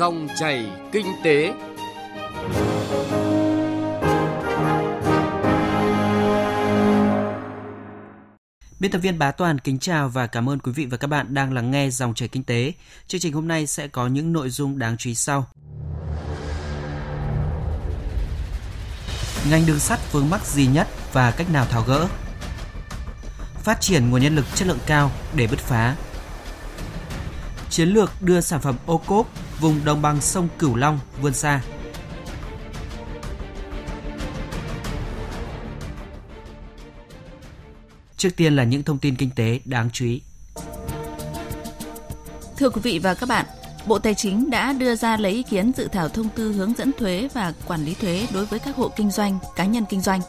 Dòng chảy kinh tế. Biên tập viên Bá Toàn kính chào và cảm ơn quý vị và các bạn đang lắng nghe dòng chảy kinh tế. Chương trình hôm nay sẽ có những nội dung đáng chú ý sau. Ngành đường sắt vướng mắc gì nhất và cách nào tháo gỡ? Phát triển nguồn nhân lực chất lượng cao để bứt phá. Chiến lược đưa sản phẩm ô cốp vùng đồng bằng sông Cửu Long vươn xa. Trước tiên là những thông tin kinh tế đáng chú ý. Thưa quý vị và các bạn, Bộ Tài chính đã đưa ra lấy ý kiến dự thảo thông tư hướng dẫn thuế và quản lý thuế đối với các hộ kinh doanh, cá nhân kinh doanh.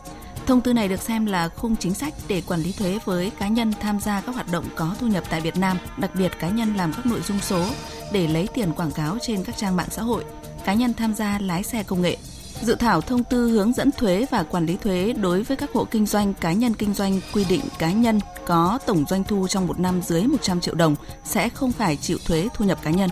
Thông tư này được xem là khung chính sách để quản lý thuế với cá nhân tham gia các hoạt động có thu nhập tại Việt Nam, đặc biệt cá nhân làm các nội dung số để lấy tiền quảng cáo trên các trang mạng xã hội, cá nhân tham gia lái xe công nghệ. Dự thảo thông tư hướng dẫn thuế và quản lý thuế đối với các hộ kinh doanh cá nhân kinh doanh quy định cá nhân có tổng doanh thu trong một năm dưới 100 triệu đồng sẽ không phải chịu thuế thu nhập cá nhân.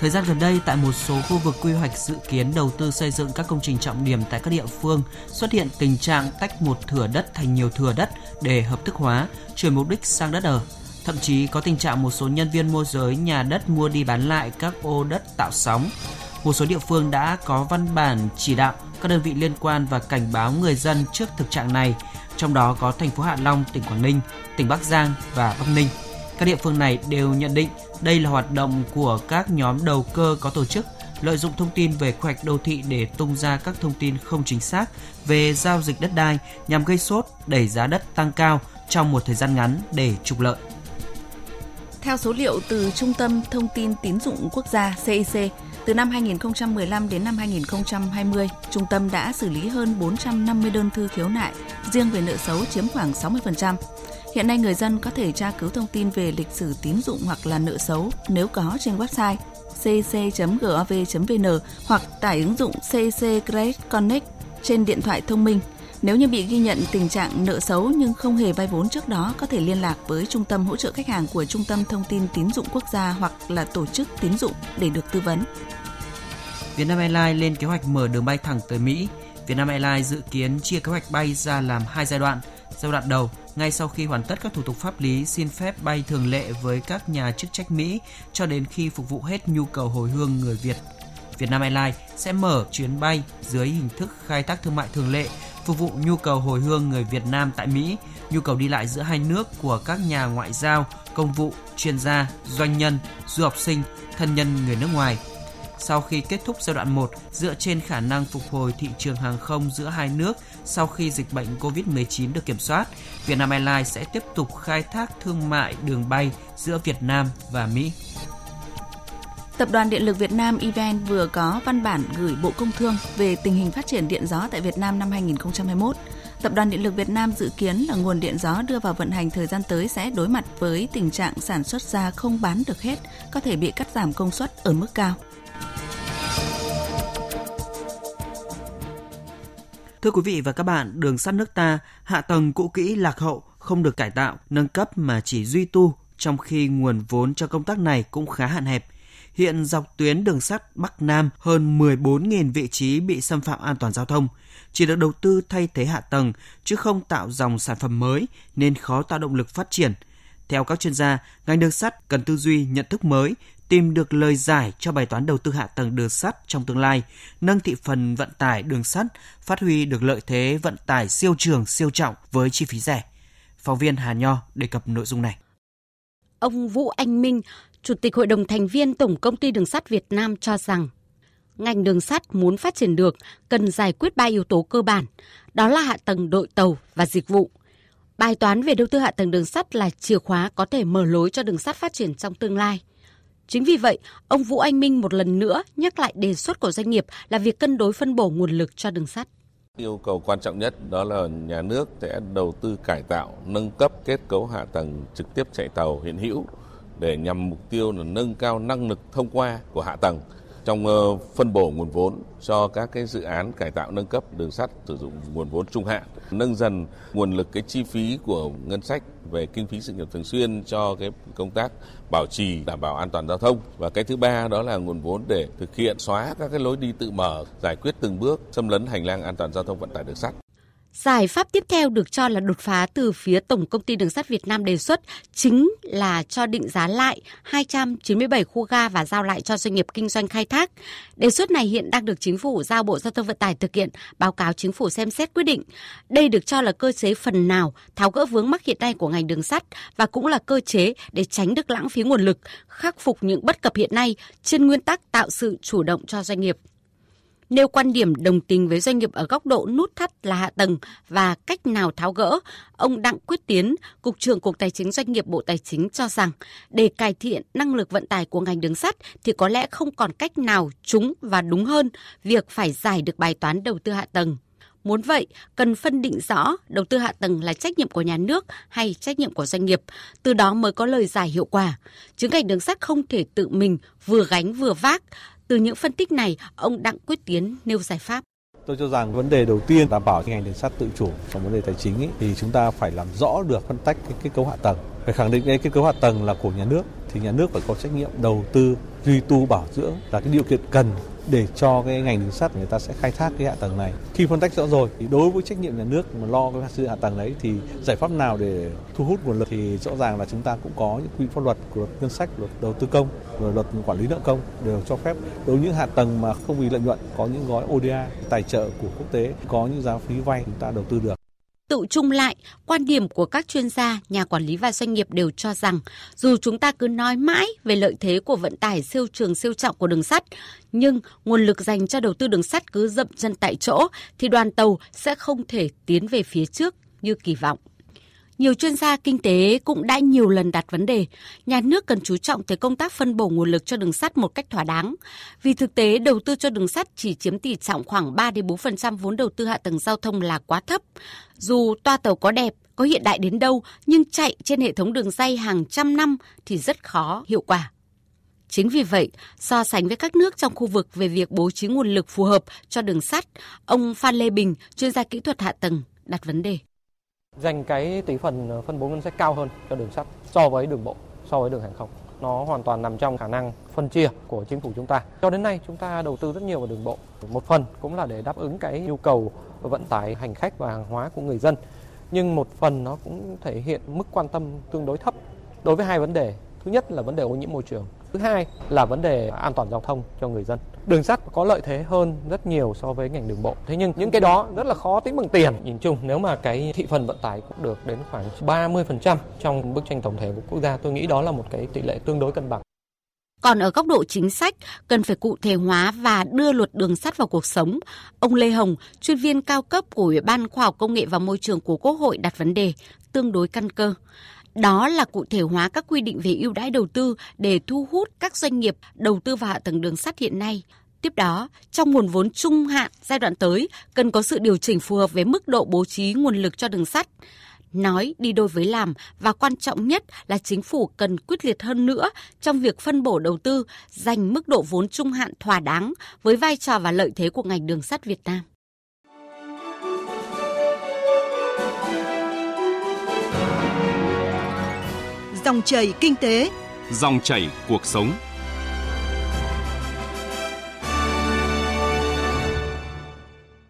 Thời gian gần đây, tại một số khu vực quy hoạch dự kiến đầu tư xây dựng các công trình trọng điểm tại các địa phương xuất hiện tình trạng tách một thửa đất thành nhiều thửa đất để hợp thức hóa, chuyển mục đích sang đất ở. Thậm chí có tình trạng một số nhân viên môi giới nhà đất mua đi bán lại các ô đất tạo sóng. Một số địa phương đã có văn bản chỉ đạo các đơn vị liên quan và cảnh báo người dân trước thực trạng này, trong đó có thành phố Hạ Long, tỉnh Quảng Ninh, tỉnh Bắc Giang và Bắc Ninh. Các địa phương này đều nhận định đây là hoạt động của các nhóm đầu cơ có tổ chức lợi dụng thông tin về quy hoạch đô thị để tung ra các thông tin không chính xác về giao dịch đất đai nhằm gây sốt, đẩy giá đất tăng cao trong một thời gian ngắn để trục lợi. Theo số liệu từ Trung tâm Thông tin Tín dụng Quốc gia CIC, từ năm 2015 đến năm 2020, trung tâm đã xử lý hơn 450 đơn thư khiếu nại, riêng về nợ xấu chiếm khoảng 60%. Hiện nay người dân có thể tra cứu thông tin về lịch sử tín dụng hoặc là nợ xấu nếu có trên website cc.gov.vn hoặc tải ứng dụng CC Credit Connect trên điện thoại thông minh. Nếu như bị ghi nhận tình trạng nợ xấu nhưng không hề vay vốn trước đó, có thể liên lạc với Trung tâm hỗ trợ khách hàng của Trung tâm Thông tin Tín dụng Quốc gia hoặc là tổ chức tín dụng để được tư vấn. Vietnam Airlines lên kế hoạch mở đường bay thẳng tới Mỹ. Vietnam Airlines dự kiến chia kế hoạch bay ra làm hai giai đoạn. Giai đoạn đầu, ngay sau khi hoàn tất các thủ tục pháp lý xin phép bay thường lệ với các nhà chức trách Mỹ cho đến khi phục vụ hết nhu cầu hồi hương người Việt. Vietnam Airlines sẽ mở chuyến bay dưới hình thức khai thác thương mại thường lệ phục vụ nhu cầu hồi hương người Việt Nam tại Mỹ, nhu cầu đi lại giữa hai nước của các nhà ngoại giao, công vụ, chuyên gia, doanh nhân, du học sinh, thân nhân người nước ngoài – sau khi kết thúc giai đoạn 1 dựa trên khả năng phục hồi thị trường hàng không giữa hai nước sau khi dịch bệnh COVID-19 được kiểm soát, Vietnam Airlines sẽ tiếp tục khai thác thương mại đường bay giữa Việt Nam và Mỹ. Tập đoàn Điện lực Việt Nam EVN vừa có văn bản gửi Bộ Công Thương về tình hình phát triển điện gió tại Việt Nam năm 2021. Tập đoàn Điện lực Việt Nam dự kiến là nguồn điện gió đưa vào vận hành thời gian tới sẽ đối mặt với tình trạng sản xuất ra không bán được hết, có thể bị cắt giảm công suất ở mức cao. Thưa quý vị và các bạn, đường sắt nước ta hạ tầng cũ kỹ lạc hậu, không được cải tạo, nâng cấp mà chỉ duy tu, trong khi nguồn vốn cho công tác này cũng khá hạn hẹp. Hiện dọc tuyến đường sắt Bắc Nam hơn 14.000 vị trí bị xâm phạm an toàn giao thông, chỉ được đầu tư thay thế hạ tầng chứ không tạo dòng sản phẩm mới nên khó tạo động lực phát triển. Theo các chuyên gia, ngành đường sắt cần tư duy nhận thức mới tìm được lời giải cho bài toán đầu tư hạ tầng đường sắt trong tương lai, nâng thị phần vận tải đường sắt, phát huy được lợi thế vận tải siêu trường siêu trọng với chi phí rẻ. Phóng viên Hà Nho đề cập nội dung này. Ông Vũ Anh Minh, Chủ tịch Hội đồng thành viên Tổng công ty Đường sắt Việt Nam cho rằng ngành đường sắt muốn phát triển được cần giải quyết ba yếu tố cơ bản, đó là hạ tầng đội tàu và dịch vụ. Bài toán về đầu tư hạ tầng đường sắt là chìa khóa có thể mở lối cho đường sắt phát triển trong tương lai. Chính vì vậy, ông Vũ Anh Minh một lần nữa nhắc lại đề xuất của doanh nghiệp là việc cân đối phân bổ nguồn lực cho đường sắt. Yêu cầu quan trọng nhất đó là nhà nước sẽ đầu tư cải tạo, nâng cấp kết cấu hạ tầng trực tiếp chạy tàu hiện hữu để nhằm mục tiêu là nâng cao năng lực thông qua của hạ tầng trong ờ, phân bổ nguồn vốn cho các cái dự án cải tạo nâng cấp đường sắt sử dụng nguồn vốn trung hạn, nâng dần nguồn lực cái chi phí của ngân sách về kinh phí sự nghiệp thường xuyên cho cái công tác bảo trì đảm bảo an toàn giao thông. Và cái thứ ba đó là nguồn vốn để thực hiện xóa các cái lối đi tự mở giải quyết từng bước xâm lấn hành lang an toàn giao thông vận tải đường sắt. Giải pháp tiếp theo được cho là đột phá từ phía Tổng công ty Đường sắt Việt Nam đề xuất chính là cho định giá lại 297 khu ga và giao lại cho doanh nghiệp kinh doanh khai thác. Đề xuất này hiện đang được Chính phủ giao Bộ Giao thông Vận tải thực hiện, báo cáo Chính phủ xem xét quyết định. Đây được cho là cơ chế phần nào tháo gỡ vướng mắc hiện nay của ngành đường sắt và cũng là cơ chế để tránh được lãng phí nguồn lực, khắc phục những bất cập hiện nay trên nguyên tắc tạo sự chủ động cho doanh nghiệp nêu quan điểm đồng tình với doanh nghiệp ở góc độ nút thắt là hạ tầng và cách nào tháo gỡ, ông Đặng Quyết Tiến, Cục trưởng Cục Tài chính Doanh nghiệp Bộ Tài chính cho rằng để cải thiện năng lực vận tải của ngành đường sắt thì có lẽ không còn cách nào trúng và đúng hơn việc phải giải được bài toán đầu tư hạ tầng. Muốn vậy, cần phân định rõ đầu tư hạ tầng là trách nhiệm của nhà nước hay trách nhiệm của doanh nghiệp, từ đó mới có lời giải hiệu quả. Chứ ngành đường sắt không thể tự mình vừa gánh vừa vác, từ những phân tích này, ông Đặng Quyết Tiến nêu giải pháp. Tôi cho rằng vấn đề đầu tiên đảm bảo ngành đường sắt tự chủ trong vấn đề tài chính ấy, thì chúng ta phải làm rõ được phân tách cái kết cấu hạ tầng. Phải khẳng định cái kết cấu hạ tầng là của nhà nước thì nhà nước phải có trách nhiệm đầu tư duy tu bảo dưỡng là cái điều kiện cần để cho cái ngành đường sắt người ta sẽ khai thác cái hạ tầng này. Khi phân tách rõ rồi thì đối với trách nhiệm nhà nước mà lo cái sự hạ tầng đấy thì giải pháp nào để thu hút nguồn lực thì rõ ràng là chúng ta cũng có những quy pháp luật của luật ngân sách, luật đầu tư công, rồi luật quản lý nợ công đều cho phép đối với những hạ tầng mà không vì lợi nhuận có những gói ODA tài trợ của quốc tế, có những giá phí vay chúng ta đầu tư được. Tự chung lại, quan điểm của các chuyên gia, nhà quản lý và doanh nghiệp đều cho rằng dù chúng ta cứ nói mãi về lợi thế của vận tải siêu trường siêu trọng của đường sắt, nhưng nguồn lực dành cho đầu tư đường sắt cứ dậm chân tại chỗ thì đoàn tàu sẽ không thể tiến về phía trước như kỳ vọng. Nhiều chuyên gia kinh tế cũng đã nhiều lần đặt vấn đề, nhà nước cần chú trọng tới công tác phân bổ nguồn lực cho đường sắt một cách thỏa đáng. Vì thực tế đầu tư cho đường sắt chỉ chiếm tỷ trọng khoảng 3 đến 4% vốn đầu tư hạ tầng giao thông là quá thấp. Dù toa tàu có đẹp, có hiện đại đến đâu nhưng chạy trên hệ thống đường dây hàng trăm năm thì rất khó hiệu quả. Chính vì vậy, so sánh với các nước trong khu vực về việc bố trí nguồn lực phù hợp cho đường sắt, ông Phan Lê Bình, chuyên gia kỹ thuật hạ tầng, đặt vấn đề dành cái tỷ phần ờ, phân bố ngân sách cao hơn cho đường sắt so với đường bộ, so với đường hàng không. Nó hoàn toàn nằm trong khả năng phân chia của chính phủ chúng ta. Cho đến nay chúng ta đầu tư rất nhiều vào đường bộ. Một phần cũng là để đáp ứng cái nhu cầu vận tải hành khách và hàng hóa của người dân. Nhưng một phần nó cũng thể hiện mức quan tâm tương đối thấp đối với hai vấn đề. Thứ nhất là vấn đề ô nhiễm môi trường. Thứ hai là vấn đề an toàn giao thông cho người dân đường sắt có lợi thế hơn rất nhiều so với ngành đường bộ. Thế nhưng những cái đó rất là khó tính bằng tiền. Nhìn chung nếu mà cái thị phần vận tải cũng được đến khoảng 30% trong bức tranh tổng thể của quốc gia, tôi nghĩ đó là một cái tỷ lệ tương đối cân bằng. Còn ở góc độ chính sách, cần phải cụ thể hóa và đưa luật đường sắt vào cuộc sống. Ông Lê Hồng, chuyên viên cao cấp của Ủy ban Khoa học Công nghệ và Môi trường của Quốc hội đặt vấn đề tương đối căn cơ. Đó là cụ thể hóa các quy định về ưu đãi đầu tư để thu hút các doanh nghiệp đầu tư vào hạ tầng đường sắt hiện nay. Tiếp đó, trong nguồn vốn trung hạn giai đoạn tới, cần có sự điều chỉnh phù hợp với mức độ bố trí nguồn lực cho đường sắt. Nói đi đôi với làm và quan trọng nhất là chính phủ cần quyết liệt hơn nữa trong việc phân bổ đầu tư, dành mức độ vốn trung hạn thỏa đáng với vai trò và lợi thế của ngành đường sắt Việt Nam. Dòng chảy kinh tế, dòng chảy cuộc sống.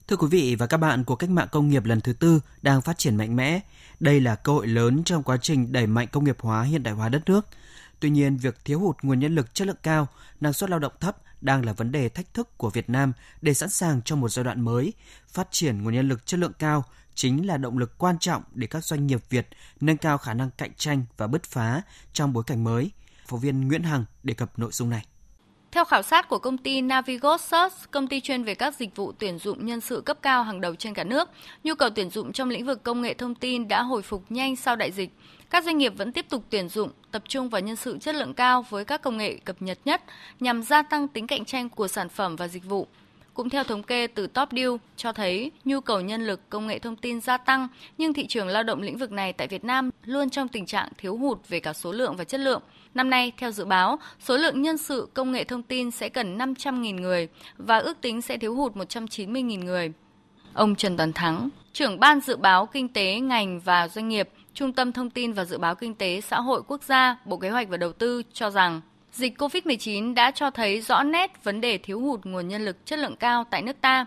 Thưa quý vị và các bạn, cuộc cách mạng công nghiệp lần thứ tư đang phát triển mạnh mẽ. Đây là cơ hội lớn trong quá trình đẩy mạnh công nghiệp hóa hiện đại hóa đất nước. Tuy nhiên, việc thiếu hụt nguồn nhân lực chất lượng cao, năng suất lao động thấp đang là vấn đề thách thức của Việt Nam để sẵn sàng cho một giai đoạn mới. Phát triển nguồn nhân lực chất lượng cao chính là động lực quan trọng để các doanh nghiệp Việt nâng cao khả năng cạnh tranh và bứt phá trong bối cảnh mới. Phóng viên Nguyễn Hằng đề cập nội dung này. Theo khảo sát của công ty Navigos Search, công ty chuyên về các dịch vụ tuyển dụng nhân sự cấp cao hàng đầu trên cả nước, nhu cầu tuyển dụng trong lĩnh vực công nghệ thông tin đã hồi phục nhanh sau đại dịch. Các doanh nghiệp vẫn tiếp tục tuyển dụng, tập trung vào nhân sự chất lượng cao với các công nghệ cập nhật nhất nhằm gia tăng tính cạnh tranh của sản phẩm và dịch vụ. Cũng theo thống kê từ Top Deal cho thấy nhu cầu nhân lực công nghệ thông tin gia tăng, nhưng thị trường lao động lĩnh vực này tại Việt Nam luôn trong tình trạng thiếu hụt về cả số lượng và chất lượng. Năm nay, theo dự báo, số lượng nhân sự công nghệ thông tin sẽ cần 500.000 người và ước tính sẽ thiếu hụt 190.000 người. Ông Trần Toàn Thắng, trưởng ban dự báo kinh tế ngành và doanh nghiệp, Trung tâm Thông tin và Dự báo Kinh tế Xã hội Quốc gia, Bộ Kế hoạch và Đầu tư cho rằng dịch COVID-19 đã cho thấy rõ nét vấn đề thiếu hụt nguồn nhân lực chất lượng cao tại nước ta.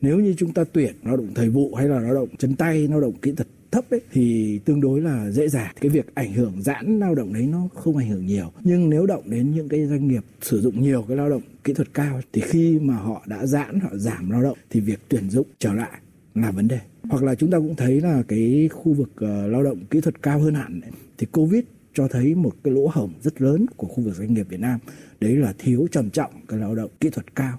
Nếu như chúng ta tuyển lao động thời vụ hay là lao động chân tay, lao động kỹ thuật thấp ấy, thì tương đối là dễ dàng. Cái việc ảnh hưởng giãn lao động đấy nó không ảnh hưởng nhiều. Nhưng nếu động đến những cái doanh nghiệp sử dụng nhiều cái lao động kỹ thuật cao thì khi mà họ đã giãn, họ giảm lao động thì việc tuyển dụng trở lại là vấn đề. Hoặc là chúng ta cũng thấy là cái khu vực uh, lao động kỹ thuật cao hơn hẳn ấy, thì Covid cho thấy một cái lỗ hổng rất lớn của khu vực doanh nghiệp Việt Nam. Đấy là thiếu trầm trọng cái lao động kỹ thuật cao.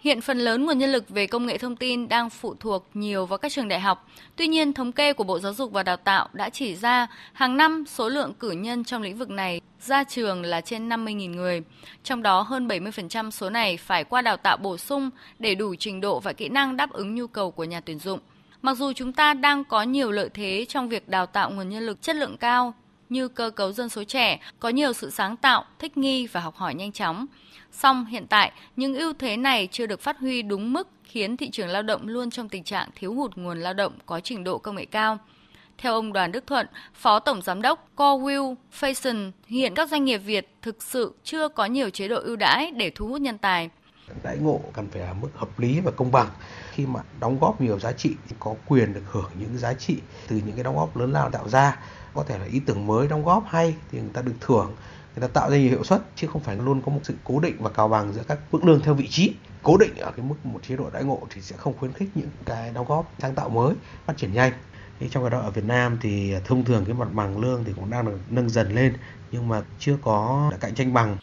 Hiện phần lớn nguồn nhân lực về công nghệ thông tin đang phụ thuộc nhiều vào các trường đại học. Tuy nhiên, thống kê của Bộ Giáo dục và Đào tạo đã chỉ ra hàng năm số lượng cử nhân trong lĩnh vực này ra trường là trên 50.000 người. Trong đó hơn 70% số này phải qua đào tạo bổ sung để đủ trình độ và kỹ năng đáp ứng nhu cầu của nhà tuyển dụng. Mặc dù chúng ta đang có nhiều lợi thế trong việc đào tạo nguồn nhân lực chất lượng cao như cơ cấu dân số trẻ, có nhiều sự sáng tạo, thích nghi và học hỏi nhanh chóng. Song hiện tại, những ưu thế này chưa được phát huy đúng mức khiến thị trường lao động luôn trong tình trạng thiếu hụt nguồn lao động có trình độ công nghệ cao. Theo ông Đoàn Đức Thuận, Phó Tổng Giám đốc Corewell Fashion, hiện các doanh nghiệp Việt thực sự chưa có nhiều chế độ ưu đãi để thu hút nhân tài. Đãi ngộ cần phải ở mức hợp lý và công bằng. Khi mà đóng góp nhiều giá trị thì có quyền được hưởng những giá trị từ những cái đóng góp lớn lao tạo ra. Có thể là ý tưởng mới đóng góp hay thì người ta được thưởng người ta tạo ra nhiều hiệu suất chứ không phải luôn có một sự cố định và cào bằng giữa các mức lương theo vị trí. Cố định ở cái mức một chế độ đãi ngộ thì sẽ không khuyến khích những cái đóng góp sáng tạo mới phát triển nhanh. Thì trong cái đó ở Việt Nam thì thông thường cái mặt bằng lương thì cũng đang được nâng dần lên nhưng mà chưa có cạnh tranh bằng.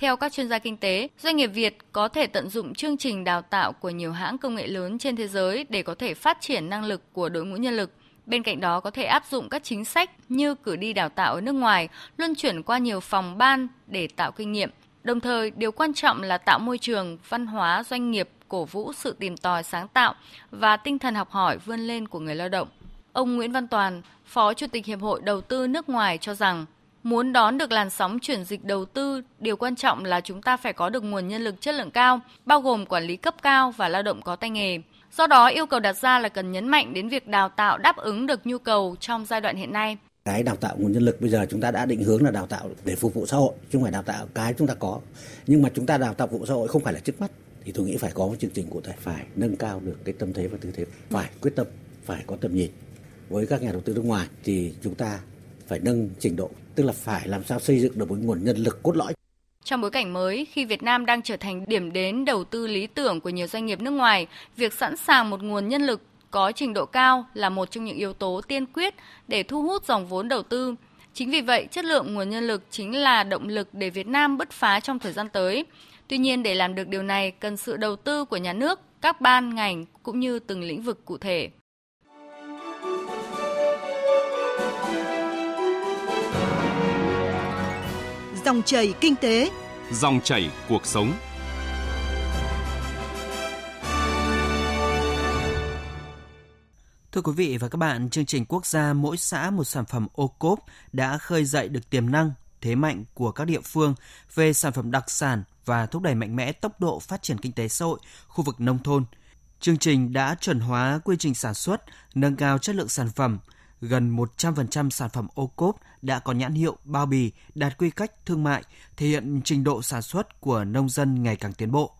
Theo các chuyên gia kinh tế, doanh nghiệp Việt có thể tận dụng chương trình đào tạo của nhiều hãng công nghệ lớn trên thế giới để có thể phát triển năng lực của đội ngũ nhân lực. Bên cạnh đó có thể áp dụng các chính sách như cử đi đào tạo ở nước ngoài, luân chuyển qua nhiều phòng ban để tạo kinh nghiệm. Đồng thời, điều quan trọng là tạo môi trường văn hóa doanh nghiệp cổ vũ sự tìm tòi sáng tạo và tinh thần học hỏi vươn lên của người lao động. Ông Nguyễn Văn Toàn, Phó Chủ tịch Hiệp hội Đầu tư nước ngoài cho rằng, muốn đón được làn sóng chuyển dịch đầu tư, điều quan trọng là chúng ta phải có được nguồn nhân lực chất lượng cao, bao gồm quản lý cấp cao và lao động có tay nghề. Do đó, yêu cầu đặt ra là cần nhấn mạnh đến việc đào tạo đáp ứng được nhu cầu trong giai đoạn hiện nay. Cái đào tạo nguồn nhân lực bây giờ chúng ta đã định hướng là đào tạo để phục vụ xã hội, chứ không phải đào tạo cái chúng ta có. Nhưng mà chúng ta đào tạo phục vụ xã hội không phải là trước mắt thì tôi nghĩ phải có một chương trình cụ thể, phải nâng cao được cái tâm thế và tư thế, phải quyết tâm, phải có tầm nhìn. Với các nhà đầu tư nước ngoài thì chúng ta phải nâng trình độ, tức là phải làm sao xây dựng được một nguồn nhân lực cốt lõi trong bối cảnh mới, khi Việt Nam đang trở thành điểm đến đầu tư lý tưởng của nhiều doanh nghiệp nước ngoài, việc sẵn sàng một nguồn nhân lực có trình độ cao là một trong những yếu tố tiên quyết để thu hút dòng vốn đầu tư. Chính vì vậy, chất lượng nguồn nhân lực chính là động lực để Việt Nam bứt phá trong thời gian tới. Tuy nhiên, để làm được điều này, cần sự đầu tư của nhà nước, các ban, ngành cũng như từng lĩnh vực cụ thể. Dòng chảy kinh tế, dòng chảy cuộc sống. Thưa quý vị và các bạn, chương trình quốc gia mỗi xã một sản phẩm ô cốp đã khơi dậy được tiềm năng, thế mạnh của các địa phương về sản phẩm đặc sản và thúc đẩy mạnh mẽ tốc độ phát triển kinh tế xã hội khu vực nông thôn. Chương trình đã chuẩn hóa quy trình sản xuất, nâng cao chất lượng sản phẩm, gần 100% sản phẩm ô cốp đã có nhãn hiệu bao bì đạt quy cách thương mại, thể hiện trình độ sản xuất của nông dân ngày càng tiến bộ.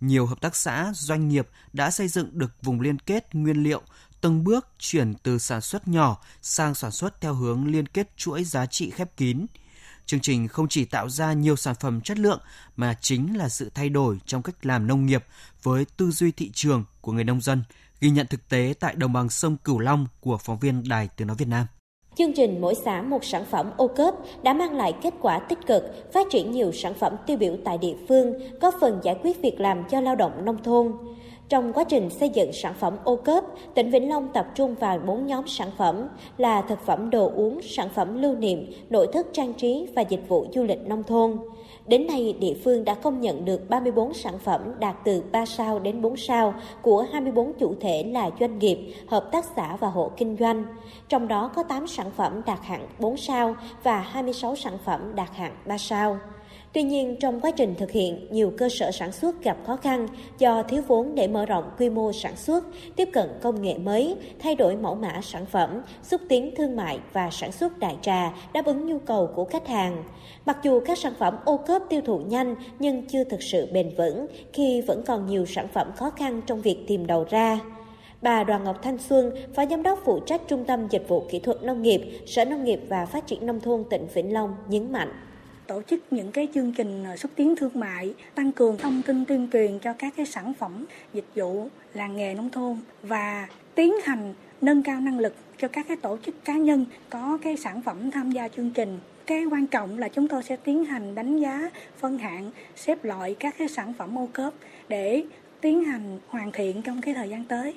Nhiều hợp tác xã, doanh nghiệp đã xây dựng được vùng liên kết nguyên liệu, từng bước chuyển từ sản xuất nhỏ sang sản xuất theo hướng liên kết chuỗi giá trị khép kín. Chương trình không chỉ tạo ra nhiều sản phẩm chất lượng mà chính là sự thay đổi trong cách làm nông nghiệp với tư duy thị trường của người nông dân, ghi nhận thực tế tại đồng bằng sông Cửu Long của phóng viên Đài Tiếng Nói Việt Nam. Chương trình mỗi xã một sản phẩm ô cớp đã mang lại kết quả tích cực, phát triển nhiều sản phẩm tiêu biểu tại địa phương, góp phần giải quyết việc làm cho lao động nông thôn. Trong quá trình xây dựng sản phẩm ô cốp, tỉnh Vĩnh Long tập trung vào 4 nhóm sản phẩm là thực phẩm đồ uống, sản phẩm lưu niệm, nội thất trang trí và dịch vụ du lịch nông thôn. Đến nay, địa phương đã công nhận được 34 sản phẩm đạt từ 3 sao đến 4 sao của 24 chủ thể là doanh nghiệp, hợp tác xã và hộ kinh doanh. Trong đó có 8 sản phẩm đạt hạng 4 sao và 26 sản phẩm đạt hạng 3 sao. Tuy nhiên, trong quá trình thực hiện, nhiều cơ sở sản xuất gặp khó khăn do thiếu vốn để mở rộng quy mô sản xuất, tiếp cận công nghệ mới, thay đổi mẫu mã sản phẩm, xúc tiến thương mại và sản xuất đại trà đáp ứng nhu cầu của khách hàng. Mặc dù các sản phẩm ô cốp tiêu thụ nhanh nhưng chưa thực sự bền vững khi vẫn còn nhiều sản phẩm khó khăn trong việc tìm đầu ra. Bà Đoàn Ngọc Thanh Xuân, Phó Giám đốc phụ trách Trung tâm Dịch vụ Kỹ thuật Nông nghiệp, Sở Nông nghiệp và Phát triển Nông thôn tỉnh Vĩnh Long nhấn mạnh tổ chức những cái chương trình ờ, xúc tiến thương mại, tăng cường thông tin tuyên truyền cho các cái sản phẩm, dịch vụ làng nghề nông thôn và tiến hành nâng cao năng lực cho các cái tổ chức cá nhân có cái sản phẩm tham gia chương trình. Cái quan trọng là chúng tôi sẽ tiến hành đánh giá phân hạng xếp loại các cái sản phẩm ô cớp để tiến hành hoàn thiện trong cái thời gian tới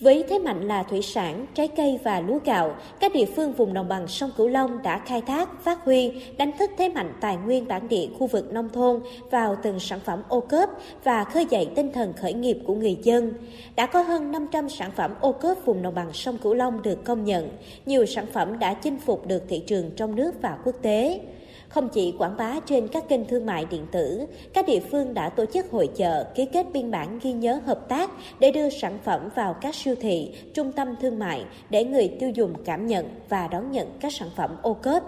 với thế mạnh là thủy sản, trái cây và lúa gạo, các địa phương vùng đồng bằng sông Cửu Long đã khai thác, phát huy, đánh thức thế mạnh tài nguyên bản địa khu vực nông thôn vào từng sản phẩm ô cốp và khơi dậy tinh thần khởi nghiệp của người dân. Đã có hơn 500 sản phẩm ô cốp vùng đồng bằng sông Cửu Long được công nhận, nhiều sản phẩm đã chinh phục được thị trường trong nước và quốc tế. Không chỉ quảng bá trên các kênh thương mại điện tử, các địa phương đã tổ chức hội chợ, ký kết biên bản ghi nhớ hợp tác để đưa sản phẩm vào các siêu thị, trung tâm thương mại để người tiêu dùng cảm nhận và đón nhận các sản phẩm ô cốp.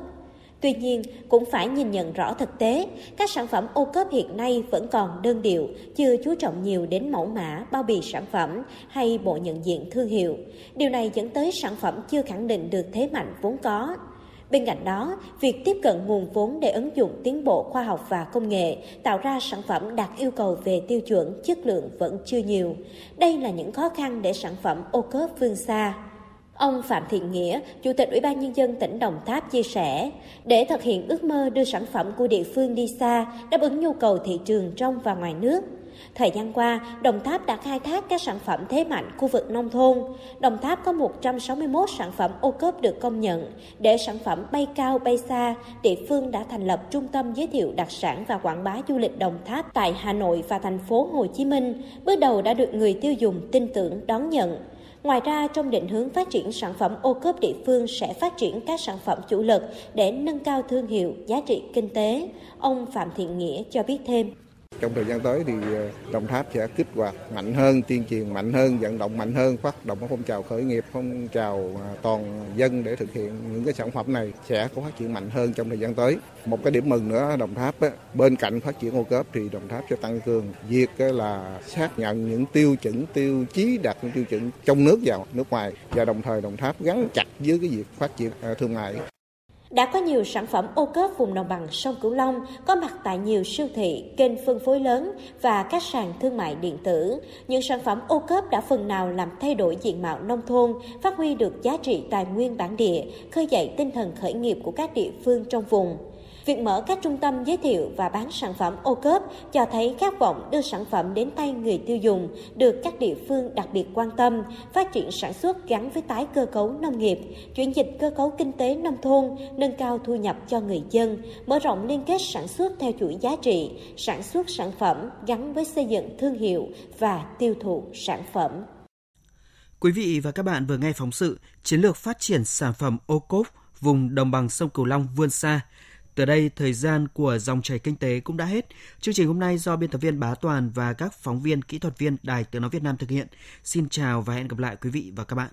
Tuy nhiên, cũng phải nhìn nhận rõ thực tế, các sản phẩm ô cốp hiện nay vẫn còn đơn điệu, chưa chú trọng nhiều đến mẫu mã, bao bì sản phẩm hay bộ nhận diện thương hiệu. Điều này dẫn tới sản phẩm chưa khẳng định được thế mạnh vốn có, Bên cạnh đó, việc tiếp cận nguồn vốn để ứng dụng tiến bộ khoa học và công nghệ, tạo ra sản phẩm đạt yêu cầu về tiêu chuẩn, chất lượng vẫn chưa nhiều. Đây là những khó khăn để sản phẩm ô cốp vươn xa. Ông Phạm Thiện Nghĩa, Chủ tịch Ủy ban Nhân dân tỉnh Đồng Tháp chia sẻ, để thực hiện ước mơ đưa sản phẩm của địa phương đi xa, đáp ứng nhu cầu thị trường trong và ngoài nước, Thời gian qua, Đồng Tháp đã khai thác các sản phẩm thế mạnh khu vực nông thôn. Đồng Tháp có 161 sản phẩm ô cốp được công nhận. Để sản phẩm bay cao bay xa, địa phương đã thành lập trung tâm giới thiệu đặc sản và quảng bá du lịch Đồng Tháp tại Hà Nội và thành phố Hồ Chí Minh. Bước đầu đã được người tiêu dùng tin tưởng đón nhận. Ngoài ra, trong định hướng phát triển sản phẩm ô cốp địa phương sẽ phát triển các sản phẩm chủ lực để nâng cao thương hiệu, giá trị kinh tế. Ông Phạm Thiện Nghĩa cho biết thêm. Trong thời gian tới thì ờ, Đồng Tháp sẽ kích hoạt mạnh hơn, tuyên truyền mạnh hơn, vận động mạnh hơn, phát động phong trào khởi nghiệp, phong trào à, toàn dân để thực hiện những cái sản phẩm này sẽ có phát triển mạnh hơn trong thời gian tới. Một cái điểm mừng nữa Đồng Tháp á, bên cạnh phát triển ô cớp thì Đồng Tháp sẽ tăng cường việc là xác nhận những tiêu chuẩn, tiêu chí đạt những tiêu chuẩn trong nước vào nước ngoài và đồng thời Đồng Tháp gắn chặt với cái việc phát triển à, thương mại đã có nhiều sản phẩm ô cốp vùng đồng bằng sông Cửu Long có mặt tại nhiều siêu thị, kênh phân phối lớn và các sàn thương mại điện tử. Những sản phẩm ô cốp đã phần nào làm thay đổi diện mạo nông thôn, phát huy được giá trị tài nguyên bản địa, khơi dậy tinh thần khởi nghiệp của các địa phương trong vùng. Việc mở các trung tâm giới thiệu và bán sản phẩm ô cốp cho thấy khát vọng đưa sản phẩm đến tay người tiêu dùng được các địa phương đặc biệt quan tâm, phát triển sản xuất gắn với tái cơ cấu nông nghiệp, chuyển dịch cơ cấu kinh tế nông thôn, nâng cao thu nhập cho người dân, mở rộng liên kết sản xuất theo chuỗi giá trị, sản xuất sản phẩm gắn với xây dựng thương hiệu và tiêu thụ sản phẩm. Quý vị và các bạn vừa nghe phóng sự Chiến lược phát triển sản phẩm ô cốp vùng đồng bằng sông Cửu Long vươn xa từ đây, thời gian của dòng chảy kinh tế cũng đã hết. Chương trình hôm nay do biên tập viên Bá Toàn và các phóng viên kỹ thuật viên Đài Tiếng Nói Việt Nam thực hiện. Xin chào và hẹn gặp lại quý vị và các bạn.